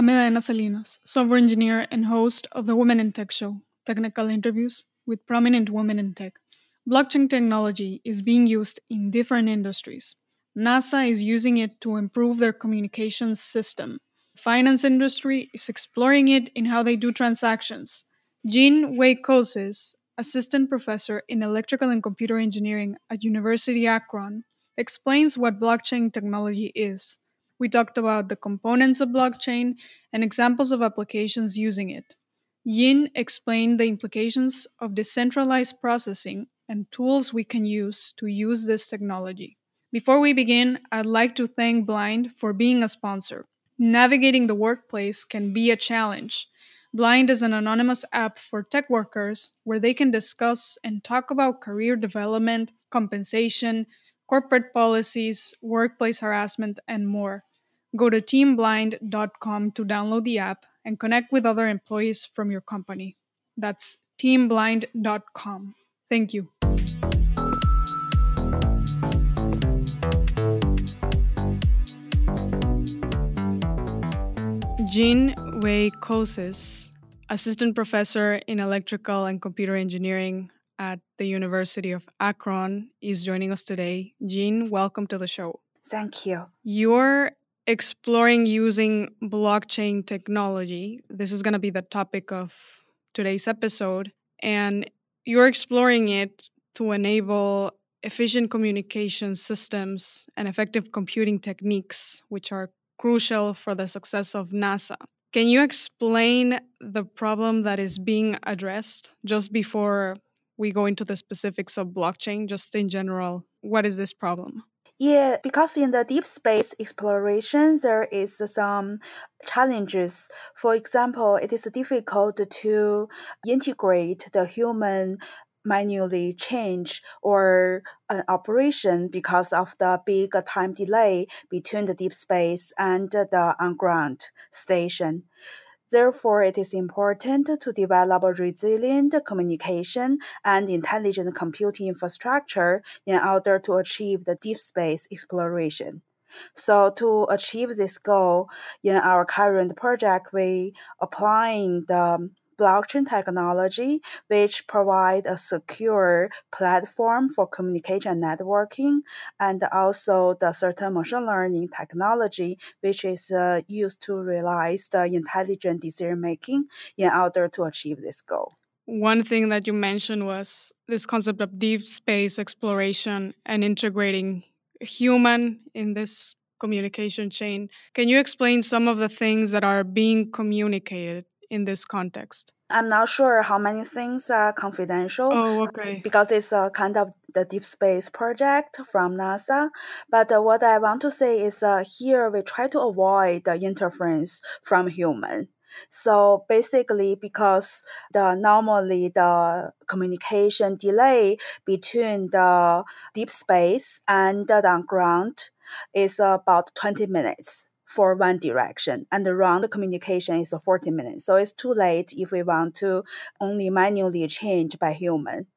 I'm Salinas, software engineer and host of the Women in Tech Show, technical interviews with prominent women in tech. Blockchain technology is being used in different industries. NASA is using it to improve their communications system. Finance industry is exploring it in how they do transactions. Jin Wei assistant professor in electrical and computer engineering at University Akron, explains what blockchain technology is. We talked about the components of blockchain and examples of applications using it. Jin explained the implications of decentralized processing and tools we can use to use this technology. Before we begin, I'd like to thank Blind for being a sponsor. Navigating the workplace can be a challenge. Blind is an anonymous app for tech workers where they can discuss and talk about career development, compensation, corporate policies, workplace harassment, and more. Go to teamblind.com to download the app and connect with other employees from your company. That's teamblind.com. Thank you. Jean Wei Kouzes, assistant professor in electrical and computer engineering at the University of Akron, is joining us today. Jean, welcome to the show. Thank you. You're exploring using blockchain technology. This is going to be the topic of today's episode. And you're exploring it to enable efficient communication systems and effective computing techniques, which are crucial for the success of NASA. Can you explain the problem that is being addressed just before we go into the specifics of blockchain, just in general? What is this problem? Yeah, because in the deep space exploration, there is some challenges. For example, it is difficult to integrate the human manually change or an operation because of the big time delay between the deep space and the on ground station. Therefore, it is important to develop a resilient communication and intelligent computing infrastructure in order to achieve the deep space exploration. So to achieve this goal, in our current project, we applying the blockchain technology, which provide a secure platform for communication networking, and also the certain machine learning technology, which is uh, used to realize the intelligent decision making in order to achieve this goal. One thing that you mentioned was this concept of deep space exploration and integrating human in this communication chain. Can you explain some of the things that are being communicated in this context? I'm not sure how many things are confidential. Oh, okay. Because it's a kind of the deep space project from NASA. But uh, what I want to say is uh, here we try to avoid the interference from human. So basically, because the normally the communication delay between the deep space and the ground is about 20 minutes for one direction and the round communication is 40 minutes. So it's too late if we want to only manually change by human.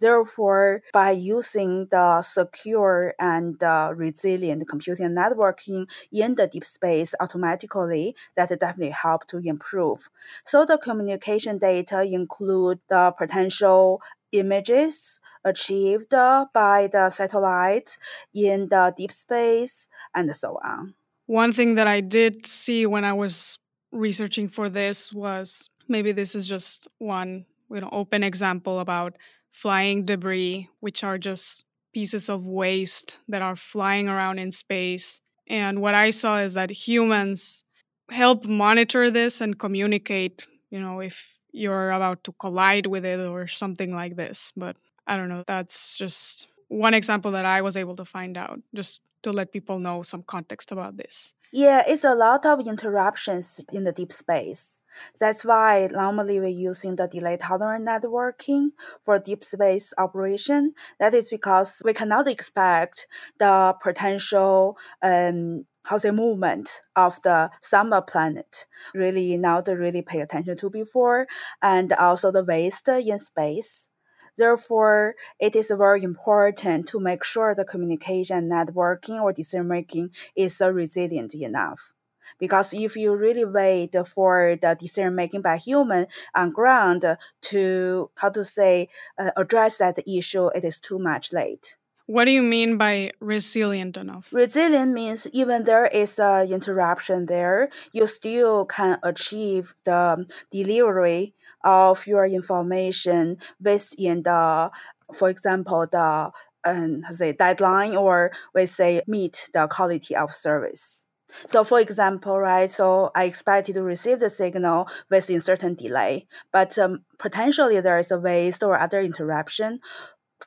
Therefore, by using the secure and uh, resilient computing networking in the deep space automatically, that definitely help to improve. So the communication data include the potential images achieved by the satellite in the deep space and so on. One thing that I did see when I was researching for this was maybe this is just one you know open example about flying debris which are just pieces of waste that are flying around in space. And what i saw is that humans help monitor this and communicate you know if you're about to collide with it or something like this. But i don't know that's just one example that i was able to find out just to let people know some context about this. Yeah, it's a lot of interruptions in the deep space. That's why normally we're using the delay tolerant networking for deep space operation. That is because we cannot expect the potential um, how say movement of the summer planet really not really pay attention to before, and also the waste in space. Therefore, it is very important to make sure the communication, networking, or decision making is resilient enough. Because if you really wait for the decision making by human on ground to how to say uh, address that issue, it is too much late. What do you mean by resilient enough? Resilient means even there is a interruption there, you still can achieve the delivery of your information within the, for example, the um, say deadline or we say meet the quality of service. So for example, right, so I expected to receive the signal within certain delay, but um, potentially there is a waste or other interruption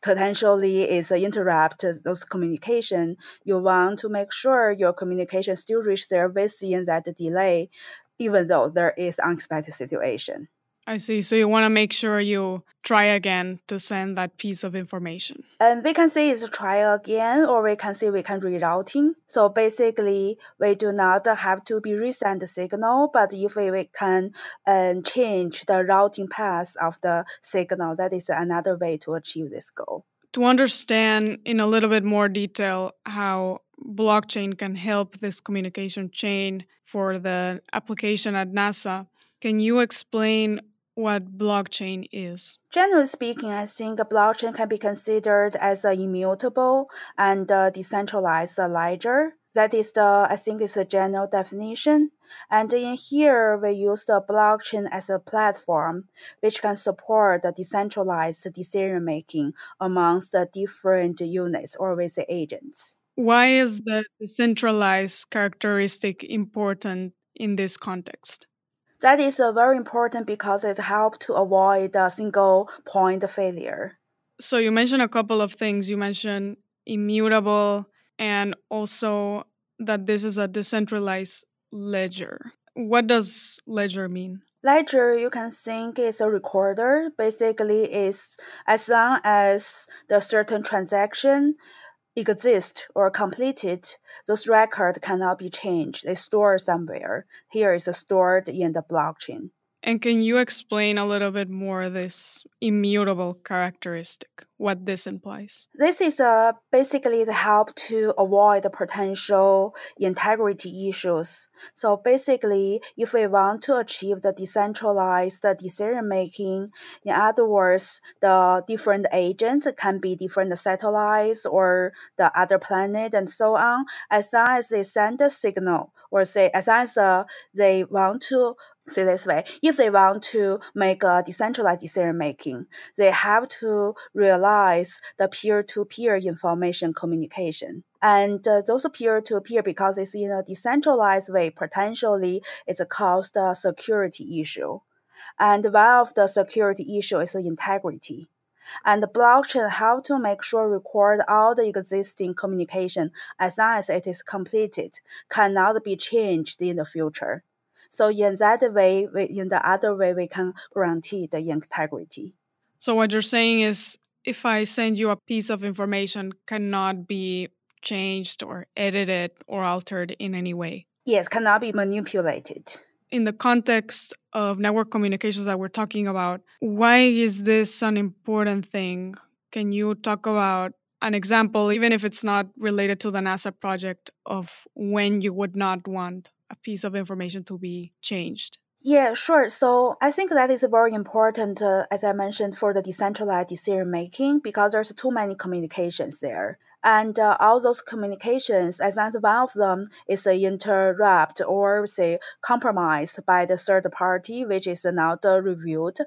potentially is uh, interrupt those communication. You want to make sure your communication still reach there within that delay, even though there is unexpected situation. I see. So you want to make sure you try again to send that piece of information. And we can say it's try again, or we can say we can rerouting. So basically, we do not have to be resend the signal, but if we, we can um, change the routing path of the signal, that is another way to achieve this goal. To understand in a little bit more detail how blockchain can help this communication chain for the application at NASA, can you explain what blockchain is? Generally speaking, I think a blockchain can be considered as an immutable and uh, decentralized ledger. That is the, I think it's a general definition. And in here, we use the blockchain as a platform, which can support the decentralized decision making amongst the different units or with the agents. Why is the decentralized characteristic important in this context? That is uh, very important because it helps to avoid a single point failure. So you mentioned a couple of things. You mentioned immutable and also that this is a decentralized ledger. What does ledger mean? Ledger, you can think is a recorder. Basically, is as long as the certain transaction exist or completed, those records cannot be changed. They store somewhere. Here is stored in the blockchain. And can you explain a little bit more this immutable characteristic, what this implies? This is uh, basically the help to avoid the potential integrity issues. So basically, if we want to achieve the decentralized decision making, in other words, the different agents can be different satellites or the other planet and so on, as long as they send a signal or say as long as uh, they want to say this way if they want to make a decentralized decision making they have to realize the peer-to-peer information communication. And uh, those peer-to-peer because it's in a decentralized way potentially it's a cost uh, security issue. And one of the security issue is integrity. And the blockchain how to make sure record all the existing communication as long as it is completed cannot be changed in the future so in that way, we, in the other way, we can guarantee the integrity. So what you're saying is, if I send you a piece of information, cannot be changed or edited or altered in any way. Yes, cannot be manipulated. In the context of network communications that we're talking about, why is this an important thing? Can you talk about an example, even if it's not related to the NASA project, of when you would not want a piece of information to be changed? Yeah, sure. So I think that is very important, uh, as I mentioned, for the decentralized decision making because there's too many communications there. And uh, all those communications, as one of them is uh, interrupted or say compromised by the third party, which is not uh, reviewed,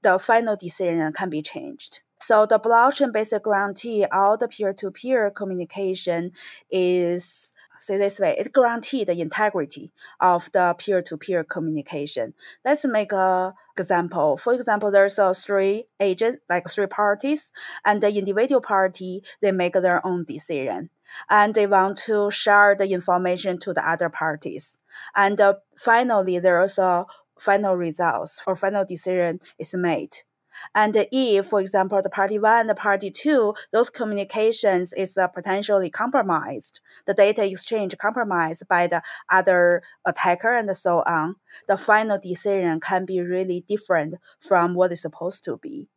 the final decision can be changed. So the blockchain based guarantee all the peer to peer communication is say this way, it guarantees the integrity of the peer-to-peer communication. Let's make a example. For example, there's a three agents, like three parties, and the individual party, they make their own decision. And they want to share the information to the other parties. And uh, finally, there's a final results or final decision is made. And if, for example, the party one and the party two, those communications is uh, potentially compromised, the data exchange compromised by the other attacker and so on, the final decision can be really different from what is supposed to be.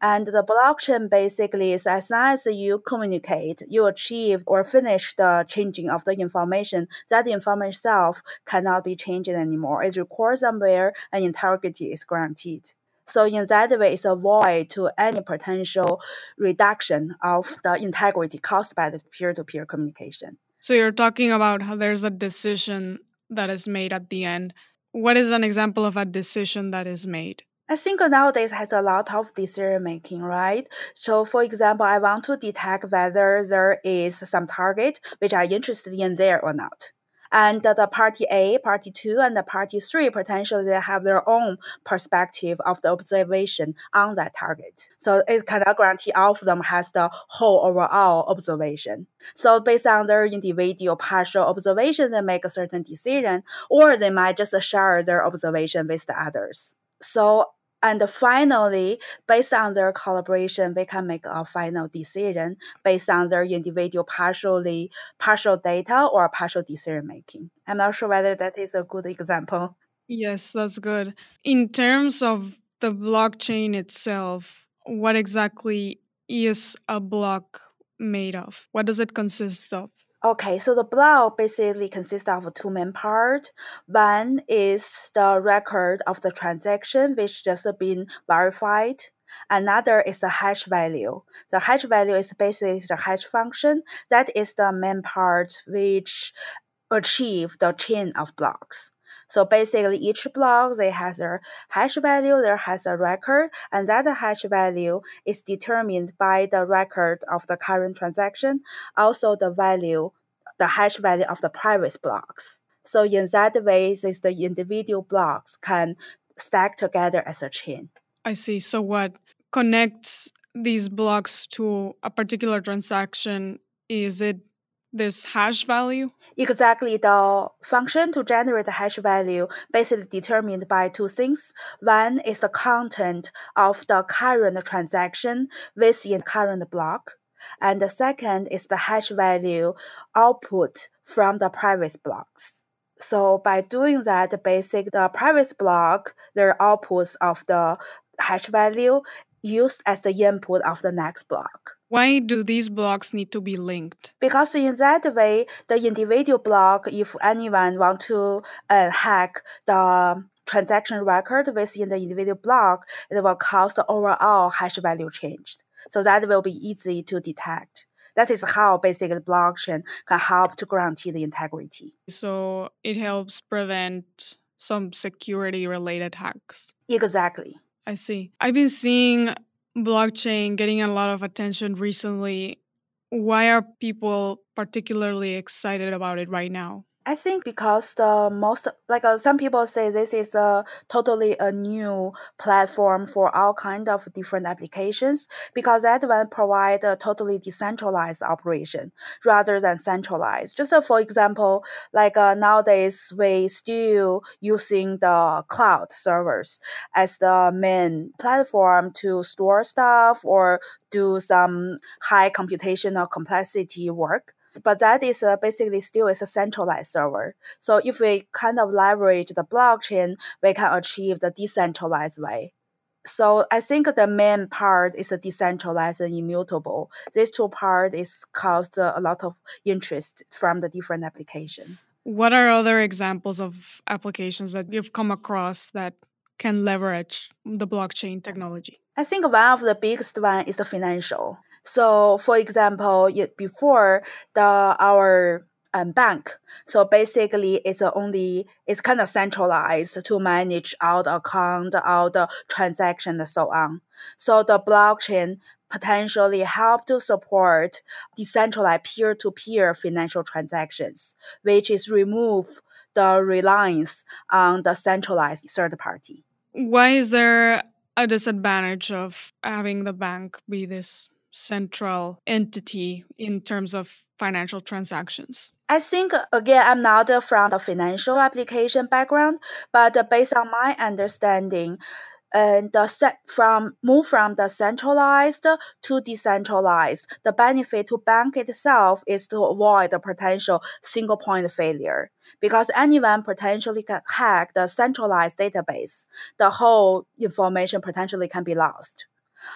And the blockchain basically is as long as you communicate, you achieve or finish the changing of the information, that information itself cannot be changed anymore. It's recorded somewhere and integrity is guaranteed. So in that way, it's a void to any potential reduction of the integrity caused by the peer-to-peer communication. So you're talking about how there's a decision that is made at the end. What is an example of a decision that is made? I think nowadays has a lot of decision making, right? So for example, I want to detect whether there is some target which I'm interested in there or not. And the party A, party two, and the party three potentially they have their own perspective of the observation on that target. So it cannot guarantee all of them has the whole overall observation. So based on their individual partial observation, they make a certain decision, or they might just share their observation with the others. So and finally, based on their collaboration, they can make a final decision based on their individual partially partial data or partial decision making. I'm not sure whether that is a good example. Yes, that's good. In terms of the blockchain itself, what exactly is a block made of? What does it consist of? Okay, so the block basically consists of two main parts. One is the record of the transaction, which just been verified. Another is the hash value. The hash value is basically the hash function. That is the main part which achieve the chain of blocks. So basically each block they has a hash value, there has a record, and that hash value is determined by the record of the current transaction, also the value, the hash value of the previous blocks. So in that way, is the individual blocks can stack together as a chain. I see. So what connects these blocks to a particular transaction is it this hash value? Exactly. The function to generate the hash value basically determined by two things. One is the content of the current transaction within current block. And the second is the hash value output from the previous blocks. So by doing that, basic the previous block, their outputs of the hash value used as the input of the next block. Why do these blocks need to be linked? Because in that way, the individual block, if anyone want to uh, hack the transaction record within the individual block, it will cause the overall hash value changed. So that will be easy to detect. That is how basically blockchain can help to guarantee the integrity. So it helps prevent some security related hacks. Exactly. I see. I've been seeing blockchain getting a lot of attention recently. Why are people particularly excited about it right now? I think because the most like uh, some people say this is a totally a new platform for all kind of different applications because that one provide a totally decentralized operation rather than centralized. Just uh, for example, like uh, nowadays we still using the cloud servers as the main platform to store stuff or do some high computational complexity work but that is uh, basically still is a centralized server. So if we kind of leverage the blockchain, we can achieve the decentralized way. So I think the main part is a decentralized and immutable. These two part is caused a lot of interest from the different application. What are other examples of applications that you've come across that can leverage the blockchain technology? I think one of the biggest one is the financial. So, for example, before the our um, bank, so basically it's only it's kind of centralized to manage all the account, all the transaction, and so on. So the blockchain potentially help to support decentralized peer-to-peer financial transactions, which is remove the reliance on the centralized third party. Why is there a disadvantage of having the bank be this central entity in terms of financial transactions? I think, again, I'm not from the financial application background, but based on my understanding, and the set from move from the centralized to decentralized. The benefit to bank itself is to avoid the potential single point failure because anyone potentially can hack the centralized database. The whole information potentially can be lost.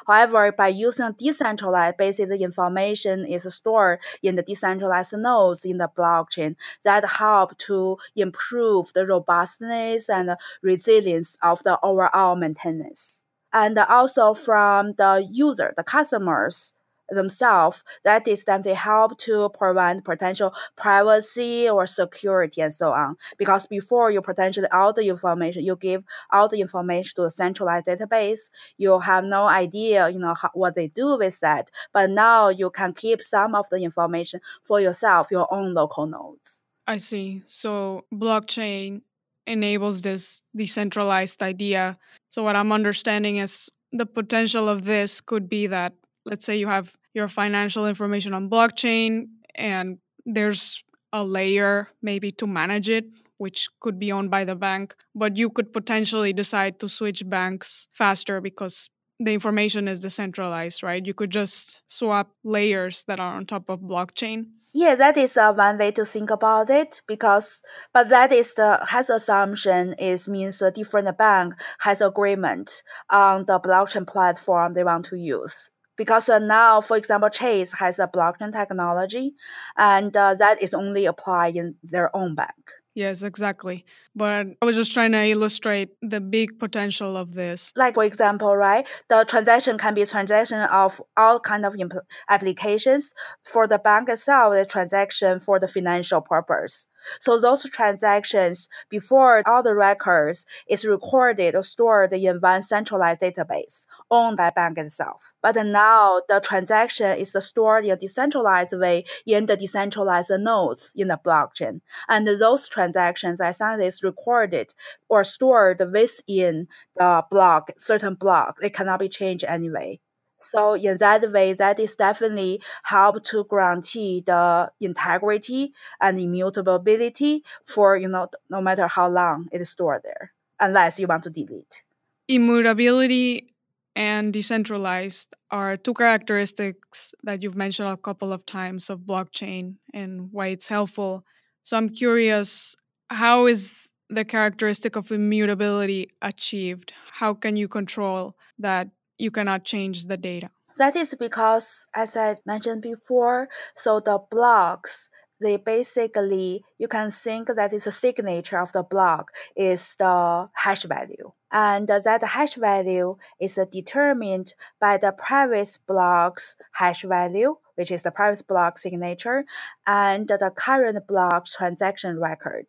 However, by using decentralized, the information is stored in the decentralized nodes in the blockchain that help to improve the robustness and resilience of the overall maintenance. And also from the user, the customers, themselves. That they help to prevent potential privacy or security and so on. Because before you potentially all the information, you give all the information to a centralized database. You have no idea, you know, how, what they do with that. But now you can keep some of the information for yourself, your own local nodes. I see. So blockchain enables this decentralized idea. So what I'm understanding is the potential of this could be that let's say you have your financial information on blockchain and there's a layer maybe to manage it which could be owned by the bank but you could potentially decide to switch banks faster because the information is decentralized right? You could just swap layers that are on top of blockchain. Yeah, that is uh, one way to think about it because, but that is the has assumption is means a different bank has agreement on the blockchain platform they want to use because uh, now, for example, Chase has a blockchain technology, and uh, that is only applied in their own bank. Yes, exactly. But I was just trying to illustrate the big potential of this. Like for example, right, the transaction can be a transaction of all kind of impl- applications. For the bank itself, the transaction for the financial purpose. So those transactions before all the records is recorded or stored in one centralized database owned by bank itself. But now the transaction is stored in a decentralized way in the decentralized nodes in the blockchain. And those transactions, as it's recorded or stored within the block, certain block, it cannot be changed anyway. So in that way, that is definitely help to guarantee the integrity and immutability for you know no matter how long it is stored there, unless you want to delete. Immutability and decentralized are two characteristics that you've mentioned a couple of times of blockchain and why it's helpful. So I'm curious, how is the characteristic of immutability achieved? How can you control that you cannot change the data. That is because, as I mentioned before, so the blocks they basically you can think that is a signature of the block is the hash value and that hash value is determined by the previous block's hash value which is the previous block signature and the current block's transaction record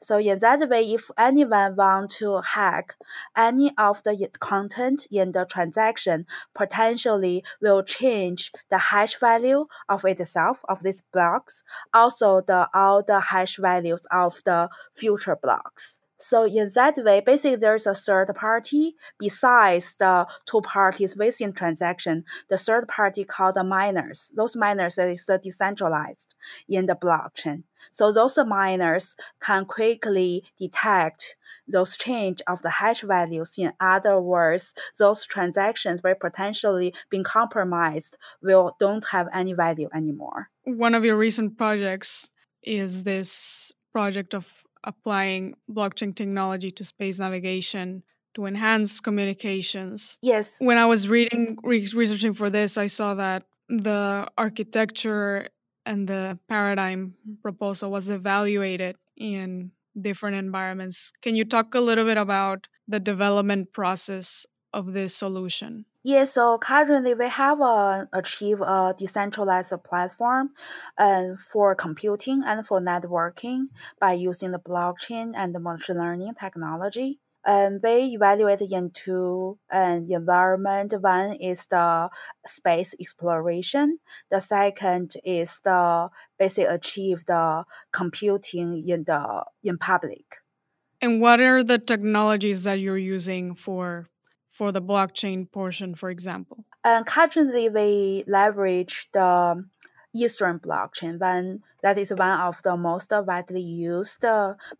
so in that way, if anyone want to hack any of the content in the transaction, potentially will change the hash value of itself of these blocks, also the all the hash values of the future blocks. So in that way, basically there's a third party besides the two parties within transaction. The third party called the miners. Those miners is decentralized in the blockchain. So those miners can quickly detect those change of the hash values. In other words, those transactions were potentially being compromised will don't have any value anymore. One of your recent projects is this project of applying blockchain technology to space navigation to enhance communications. Yes. When I was reading, re- researching for this, I saw that the architecture and the paradigm proposal was evaluated in different environments. Can you talk a little bit about the development process of this solution? Yes, so currently we have uh, achieved a decentralized platform uh, for computing and for networking by using the blockchain and the machine learning technology. And we evaluate into an environment. One is the space exploration. The second is the basically achieve the computing in the in public. And what are the technologies that you're using for for the blockchain portion, for example? And currently, we leverage the Ethereum blockchain, one that is one of the most widely used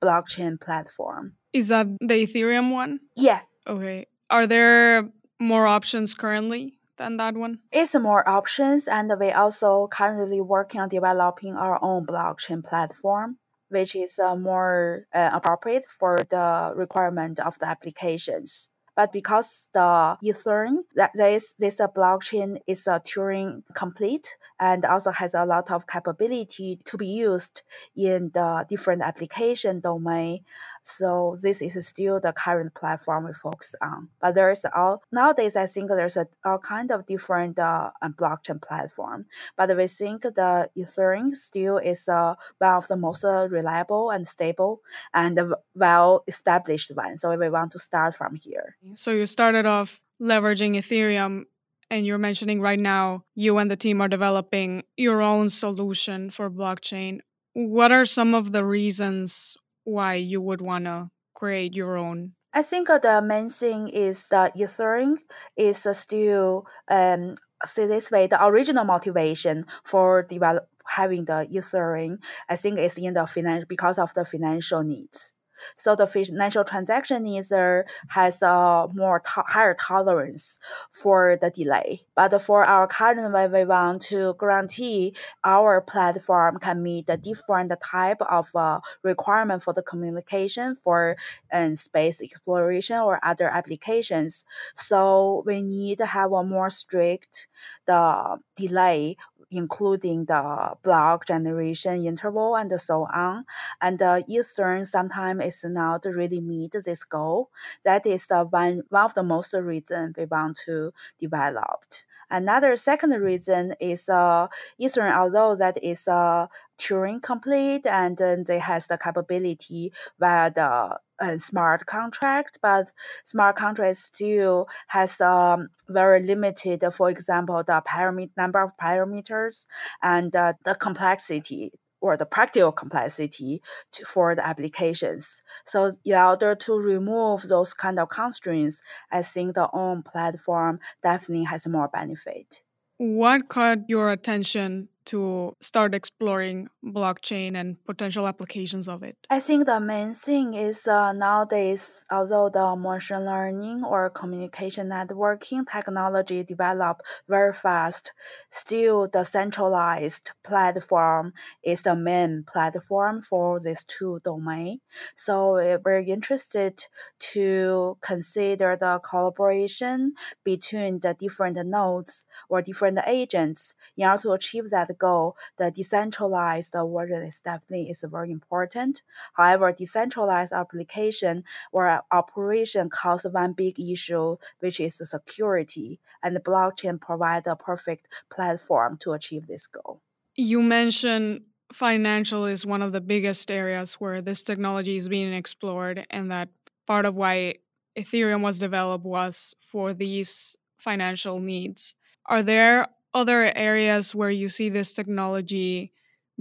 blockchain platform. Is that the Ethereum one? Yeah. Okay. Are there more options currently than that one? It's more options, and we also currently working on developing our own blockchain platform which is uh, more uh, appropriate for the requirement of the applications. But because the Ethereum, that this this uh, blockchain is a Turing complete and also has a lot of capability to be used in the different application domain. So this is still the current platform we focus on. But there's all nowadays I think there's a all kind of different uh, blockchain platform. But we think the Ethereum still is uh, one of the most uh, reliable and stable and well established one. So we want to start from here. So you started off leveraging Ethereum and you're mentioning right now you and the team are developing your own solution for blockchain. What are some of the reasons why you would want to create your own? I think the main thing is that Ethereum is still um, see this way the original motivation for develop having the Ethereum, I think is in the financial because of the financial needs. So the financial transaction user has a more to- higher tolerance for the delay. But for our current way, we want to guarantee our platform can meet the different type of uh, requirement for the communication for um, space exploration or other applications. So we need to have a more strict the delay including the block generation interval and so on. And the Ethereum sometimes is not really meet this goal. That is the one, one of the most reason we want to develop. Another second reason is uh, Ethereum, although that is uh, Turing complete and then it has the capability where the uh, smart contract, but smart contract still has um, very limited, for example, the parameter number of parameters and uh, the complexity or the practical complexity to, for the applications. So in order to remove those kind of constraints, I think the own platform definitely has more benefit. What caught your attention to start exploring blockchain and potential applications of it? I think the main thing is uh, nowadays, although the machine learning or communication networking technology develop very fast, still the centralized platform is the main platform for these two domain. So we're interested to consider the collaboration between the different nodes or different agents in order to achieve that goal, the decentralized version is definitely is very important. However, decentralized application or operation causes one big issue, which is security, and the blockchain provides a perfect platform to achieve this goal. You mentioned financial is one of the biggest areas where this technology is being explored, and that part of why Ethereum was developed was for these financial needs. Are there other areas where you see this technology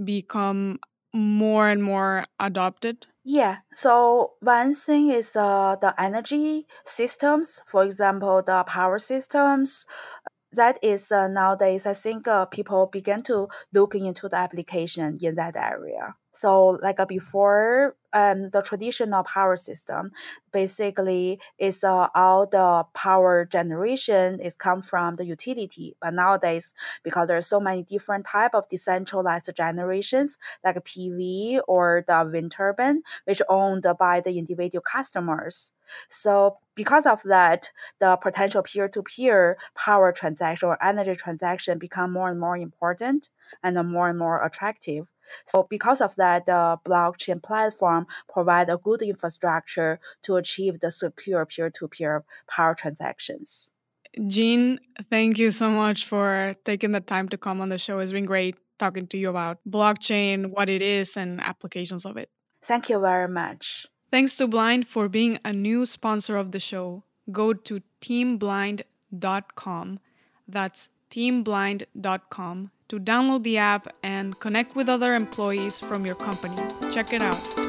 become more and more adopted? Yeah, so one thing is uh, the energy systems, for example, the power systems. That is uh, nowadays, I think uh, people begin to looking into the application in that area. So, like uh, before, um, the traditional power system basically is uh, all the power generation is come from the utility. But nowadays, because there are so many different type of decentralized generations, like PV or the wind turbine, which owned by the individual customers. So because of that, the potential peer-to-peer power transaction or energy transaction become more and more important and more and more attractive. So because of that, the blockchain platform provide a good infrastructure to achieve the secure peer-to-peer power transactions. Jin, thank you so much for taking the time to come on the show. It's been great talking to you about blockchain, what it is, and applications of it. Thank you very much. Thanks to Blind for being a new sponsor of the show. Go to teamblind.com. That's teamblind.com to download the app and connect with other employees from your company. Check it out.